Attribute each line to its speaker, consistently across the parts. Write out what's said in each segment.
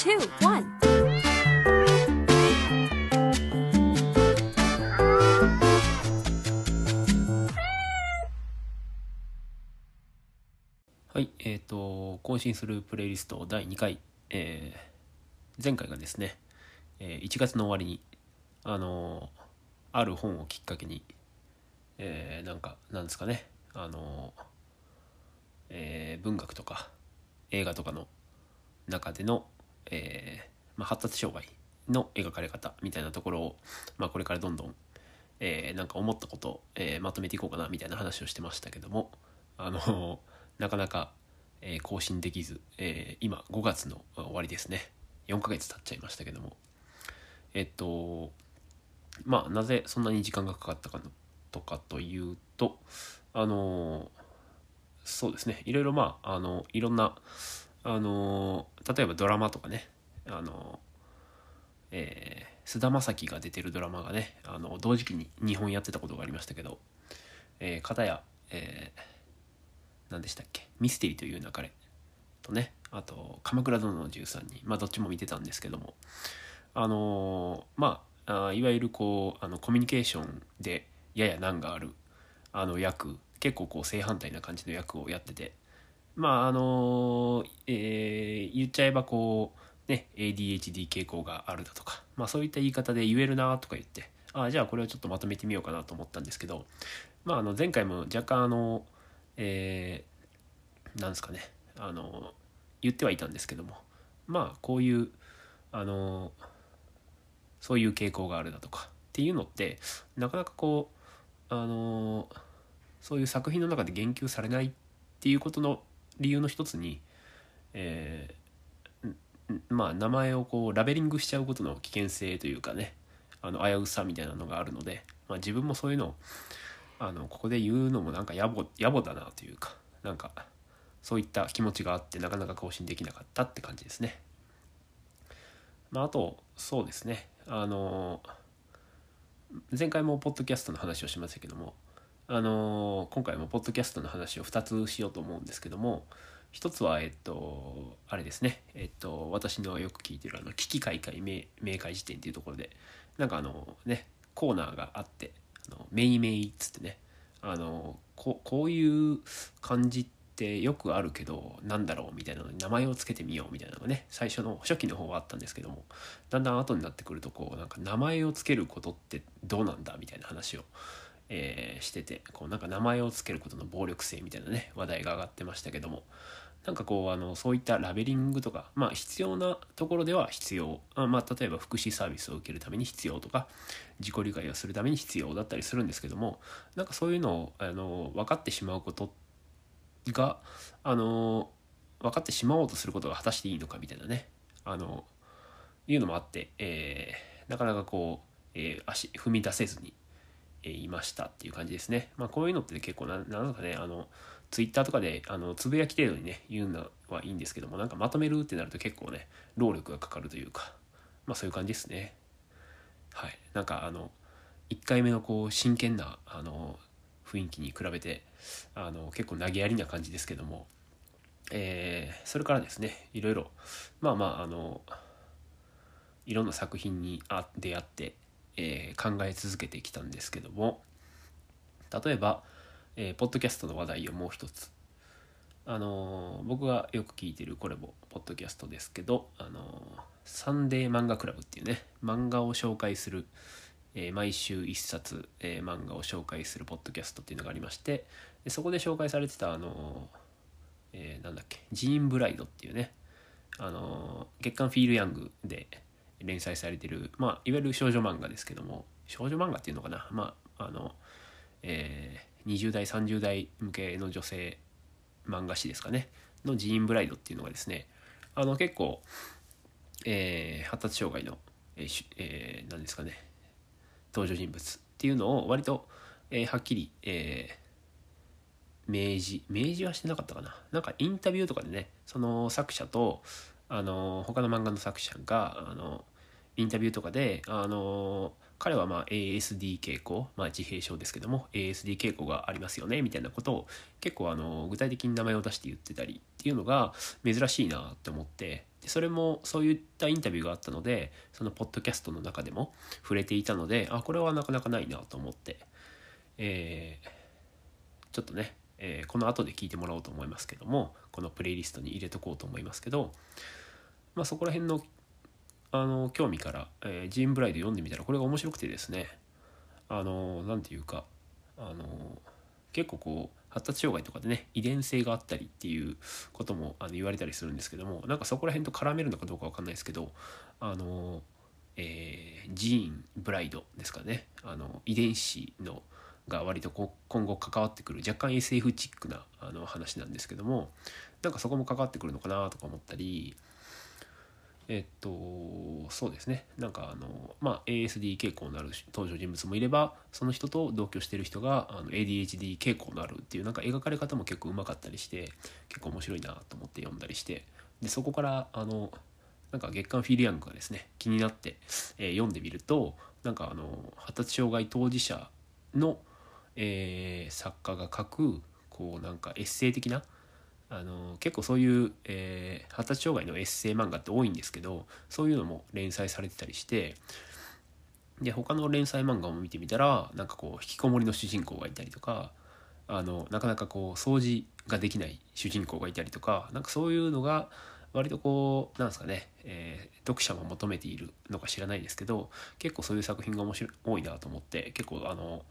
Speaker 1: two, one.
Speaker 2: はい、えっ、と、更新するプレイリスト第2回、えー前回がですね、えー1月の終わりに、あのーある本をきっかけに、えーなんか、なんですかね、あのーえー文学とか映画とかの中での、えーまあ、発達障害の描かれ方みたいなところを、まあ、これからどんどん、えーなんか思ったことを、えーまとめていこうかなみたいな話をしてましたけどもあの なかなか、えー更新できず、えー今5月の終わりですね。4ヶ月経っちゃいましたけども。えっとまあなぜそんなに時間がかかったかとかというとあのそうですね。いろいろまああのいろんなあの例えばドラマとかねあのえー菅田将暉が出てるドラマがねあの同時期に2本やってたことがありましたけど、えー、片や、えー何でしたっけミステリーという流れとねあと「鎌倉殿の13人」まあどっちも見てたんですけどもあのーまああいわゆるこうあのコミュニケーションでやや難があるあの役結構こう正反対な感じの役をやっててまああのーえー言っちゃえばこうね ADHD 傾向があるだとかまあそういった言い方で言えるなとか言ってああじゃあこれをちょっとまとめてみようかなと思ったんですけどまああの前回も若干あのえーなんですかねあの言ってはいたんですけどもまあこういうあのそういう傾向があるだとかっていうのってなかなかこうあのそういう作品の中で言及されないっていうことの理由の一つに、えーまあ名前をこうラベリングしちゃうことの危険性というかねあの危うさみたいなのがあるので、まあ、自分もそういうのをあのここで言うのもなんか野暮野暮だなというかなんかそういった気持ちがあってなかなか更新できなかったって感じですね。まあ、あとそうですねあの前回もポッドキャストの話をしましたけどもあの今回もポッドキャストの話を2つしようと思うんですけども一つはえっとあれですね。えっと私のよく聞いてるあの危機開会明明快辞典っていうところでなんかあのねコーナーがあってあのメイメイっつってねあのここういう漢字ってよくあるけどなんだろうみたいなのに名前を付けてみようみたいなのがね最初の初期の方はあったんですけどもだんだん後になってくるとこうなんか名前を付けることってどうなんだみたいな話を、えーしててこうなんか名前を付けることの暴力性みたいなね話題が上がってましたけども。なんかこうあのそういったラベリングとかまあ必要なところでは必要。あまあ例えば福祉サービスを受けるために必要とか自己理解をするために必要だったりするんですけどもなんかそういうのをあの分かってしまうことがあの分かってしまおうとすることが果たしていいのかみたいなね。あのいうのもあって、えーなかなかこう、えー足踏み出せずに、いましたっていう感じですね。まあこういうのって結構ななんかねあのツイッターとかであのつぶやき程度にね言うのはいいんですけどもなんかまとめるってなると結構ね労力がかかるというかまあそういう感じですね。はい、なんかあの1回目のこう真剣なあの雰囲気に比べてあの結構投げやりな感じですけども、えーそれからですねいろいろまあまああのいろんな作品に出会って、えー考え続けてきたんですけども例えば、えーポッドキャストの話題をもう一つ。あのー僕がよく聞いてるこれもポッドキャストですけど、あのサンデー漫画クラブっていうね漫画を紹介する、え毎週一冊、え漫画を紹介するポッドキャストっていうのがありましてでそこで紹介されてたあのーえーなんだっけジーンブライドっていうねあの月刊フィールヤングで連載されてる、まあ、いわゆる少女漫画ですけども少女漫画っていうのかなまああの、えー20代30代向けの女性漫画誌ですかねのジーンブライドっていうのがですねあの結構、えー発達障害の、えーえー何ですかね登場人物っていうのを割と、えーはっきり、えー明示明示はしてなかったかな。なんかインタビューとかでねその作者とあの他の漫画の作者があのインタビューとかであの彼はま ASD 傾向、まあ、自閉症ですけども ASD 傾向がありますよねみたいなことを結構あの具体的に名前を出して言ってたりっていうのが珍しいなって思ってでそれもそういったインタビューがあったのでそのポッドキャストの中でも触れていたのであこれはなかなかないなと思って、えー、ちょっとね、えー、この後で聞いてもらおうと思いますけどもこのプレイリストに入れとこうと思いますけど、まあ、そこら辺のあの興味から、えー、ジーン・ブライド読んでみたらこれが面白くてですねあの何て言うかあの結構こう発達障害とかでね遺伝性があったりっていうこともあの言われたりするんですけどもなんかそこら辺と絡めるのかどうか分かんないですけどあの、えー、ジーン・ブライドですかねあの遺伝子のが割と今後関わってくる若干 SF チックなあの話なんですけどもなんかそこも関わってくるのかなとか思ったりえっとそうですね。なんかあのまあ ASD 傾向のある登場人物もいればその人と同居してる人があの ADHD 傾向のあるっていうなんか描かれ方も結構うまかったりして結構面白いなと思って読んだりしてでそこからあのなんか月刊フィールヤングがですね。気になって、えー、読んでみるとなんかあの発達障害当事者の、えー、作家が書くこうなんかエッセイ的なあの結構そういう、えー、発達障害のエッセイ漫画って多いんですけどそういうのも連載されてたりしてで他の連載漫画も見てみたらなんかこう引きこもりの主人公がいたりとかあのなかなかこう掃除ができない主人公がいたりとかなんかそういうのが割とこうなんですかね、えー、読者も求めているのか知らないですけど結構そういう作品が面白い多いなと思って結構あの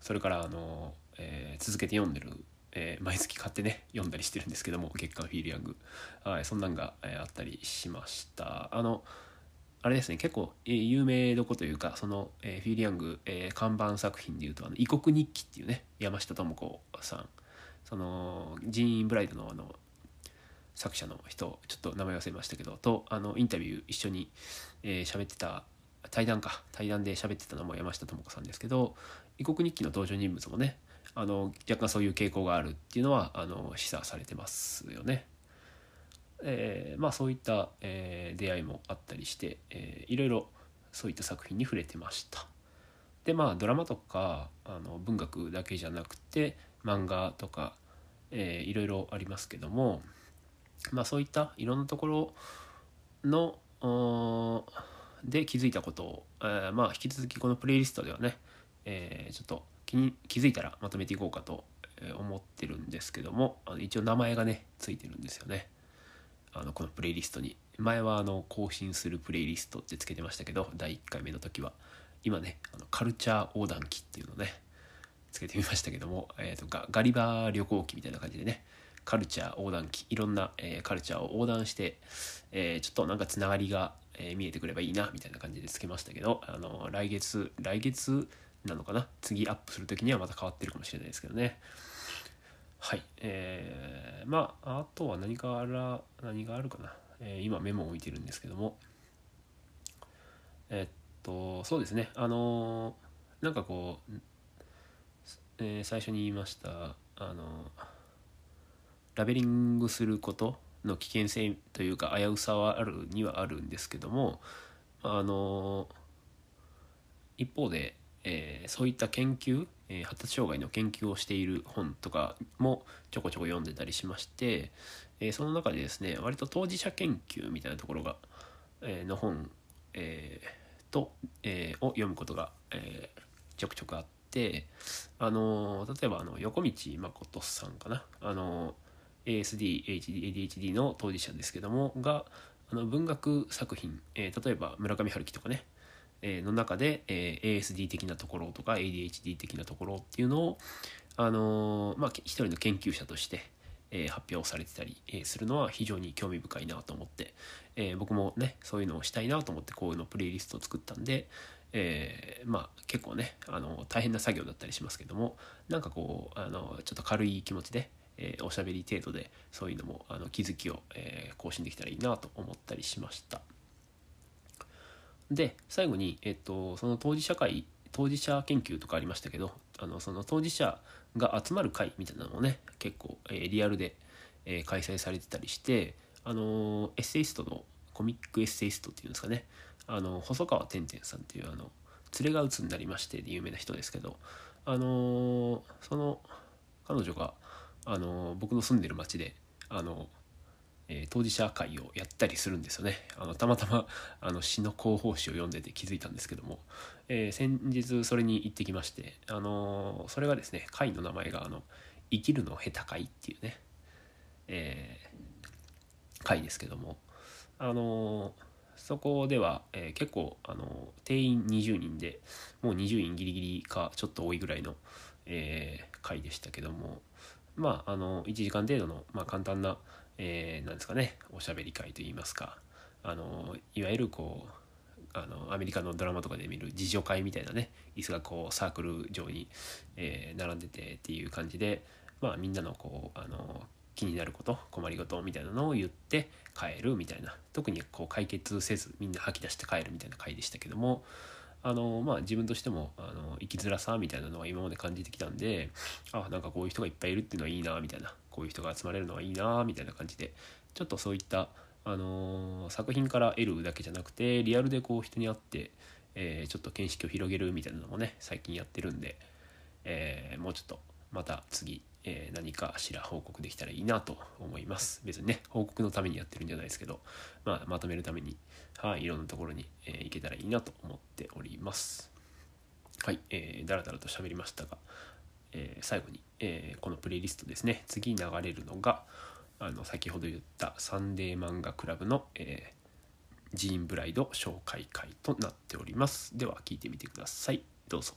Speaker 2: それからあの、えー、続けて読んでるえー、毎月買ってね読んだりしてるんですけども月刊フィールヤング、はい、そんなんが、えー、あったりしました。あのあれですね結構、えー、有名どこというかその、えー、フィールヤング、えー、看板作品でいうと「あの異国日記」っていうね山下智子さん。そのジーン・ブライドのあの作者の人ちょっと名前忘れましたけどとあのインタビュー一緒に喋、えー、ってた対談か対談で喋ってたのも山下智子さんですけど異国日記の登場人物もねあの若干そういう傾向があるっていうのはあの示唆されてますよね。えー、まあそういった、えー、出会いもあったりして、えー、いろいろそういった作品に触れてました。でまあドラマとかあの文学だけじゃなくて漫画とか、えー、いろいろありますけどもまあそういったいろんなところので気づいたことを、えー、まあ引き続きこのプレイリストではね、えー、ちょっと気に気づいたらまとめていこうかと思ってるんですけどもあの一応名前がねついてるんですよね。あのこのプレイリストに。前はあの更新するプレイリストってつけてましたけど第1回目の時は。今ねあのカルチャー横断機っていうのねつけてみましたけども、えーと、ガガリバー旅行記みたいな感じでねカルチャー横断機いろんな、えー、カルチャーを横断して、えー、ちょっとなんかつながりが、えー、見えてくればいいなみたいな感じでつけましたけどあの来月来月なのかな？次アップする時にはまた変わってるかもしれないですけどね。はい。えー、まああとは何かあら何があるかな、えー、今メモを置いてるんですけども。えー、っとそうですね。あのー、なんかこう、えー、最初に言いましたあのラベリングすることの危険性というか危うさはあるにはあるんですけどもあの一方でえー、そういった研究、えー、発達障害の研究をしている本とかもちょこちょこ読んでたりしまして、えー、その中でですね割と当事者研究みたいなところが、えの本、えと、えを読むことが、えちょくちょくあってあの例えばあの横道誠さんかな。あの ASD、ADHD の当事者ですけどもがあの文学作品、え例えば村上春樹とかね。の中で、え ASD 的なところとか ADHD 的なところっていうのを、あのまあ、一人の研究者として、え発表されてたり、えするのは非常に興味深いなと思って、え僕もねそういうのをしたいなと思ってこういうのプレイリストを作ったんで、えー、まあ結構ねあの大変な作業だったりしますけどもなんかこうあのちょっと軽い気持ちで、えー、おしゃべり程度でそういうのもあの気づきを、えー、更新できたらいいなと思ったりしました。で最後に、えっと、その当事者会当事者研究とかありましたけどあのその当事者が集まる会みたいなのもね結構、えー、リアルで、えー、開催されてたりしてあのー、エッセイストのコミックエッセイストっていうんですかね。あの細川てんてんさんっていうあの連れが鬱になりましてで有名な人ですけどあのその彼女があの僕の住んでる町であのえー、当事者会をやったりするんですよね。あのたまたま あの詩の広報誌を読んでて気づいたんですけども、えー、先日それに行ってきまして、あのそれがですね会の名前があの「生きるの下手会」っていうね、えー、会ですけどもあのそこでは、え、結構あの定員20人でもう20人ギリギリかちょっと多いぐらいの、えー、会でしたけどもまああの1時間程度の、まあ、簡単なえー、ですかねおしゃべり会といいますかあのいわゆるこうあのアメリカのドラマとかで見る自助会みたいなね椅子がこうサークル状に、えー、並んでてっていう感じで、まあ、みんなのこうあの気になること困りごとみたいなのを言って帰るみたいな。特にこう解決せずみんな吐き出して帰るみたいな回でしたけどもあのまあ自分としてもあの生きづらさみたいなのは今まで感じてきたんであなんかこういう人がいっぱいいるっていうのはいいなみたいな。こういう人が集まれるのはいいなみたいな感じで。ちょっとそういった、あの、作品から得るだけじゃなくてリアルでこう人に会って、えー、ちょっと見識を広げるみたいなのもね最近やってるんで、えー、もうちょっとまた次、え何かしら報告できたらいいなと思います。別にね報告のためにやってるんじゃないですけど、まあ、まとめるために、はい、いろんなところに、え行けたらいいなと思っております。はい、えー、だらだらと喋りましたが、えー、最後に、えー、このプレイリストですね。次流れるのがあの先ほど言ったサンデー漫画クラブの、え、ジーンブライド紹介会となっております。では聞いてみてください。どうぞ。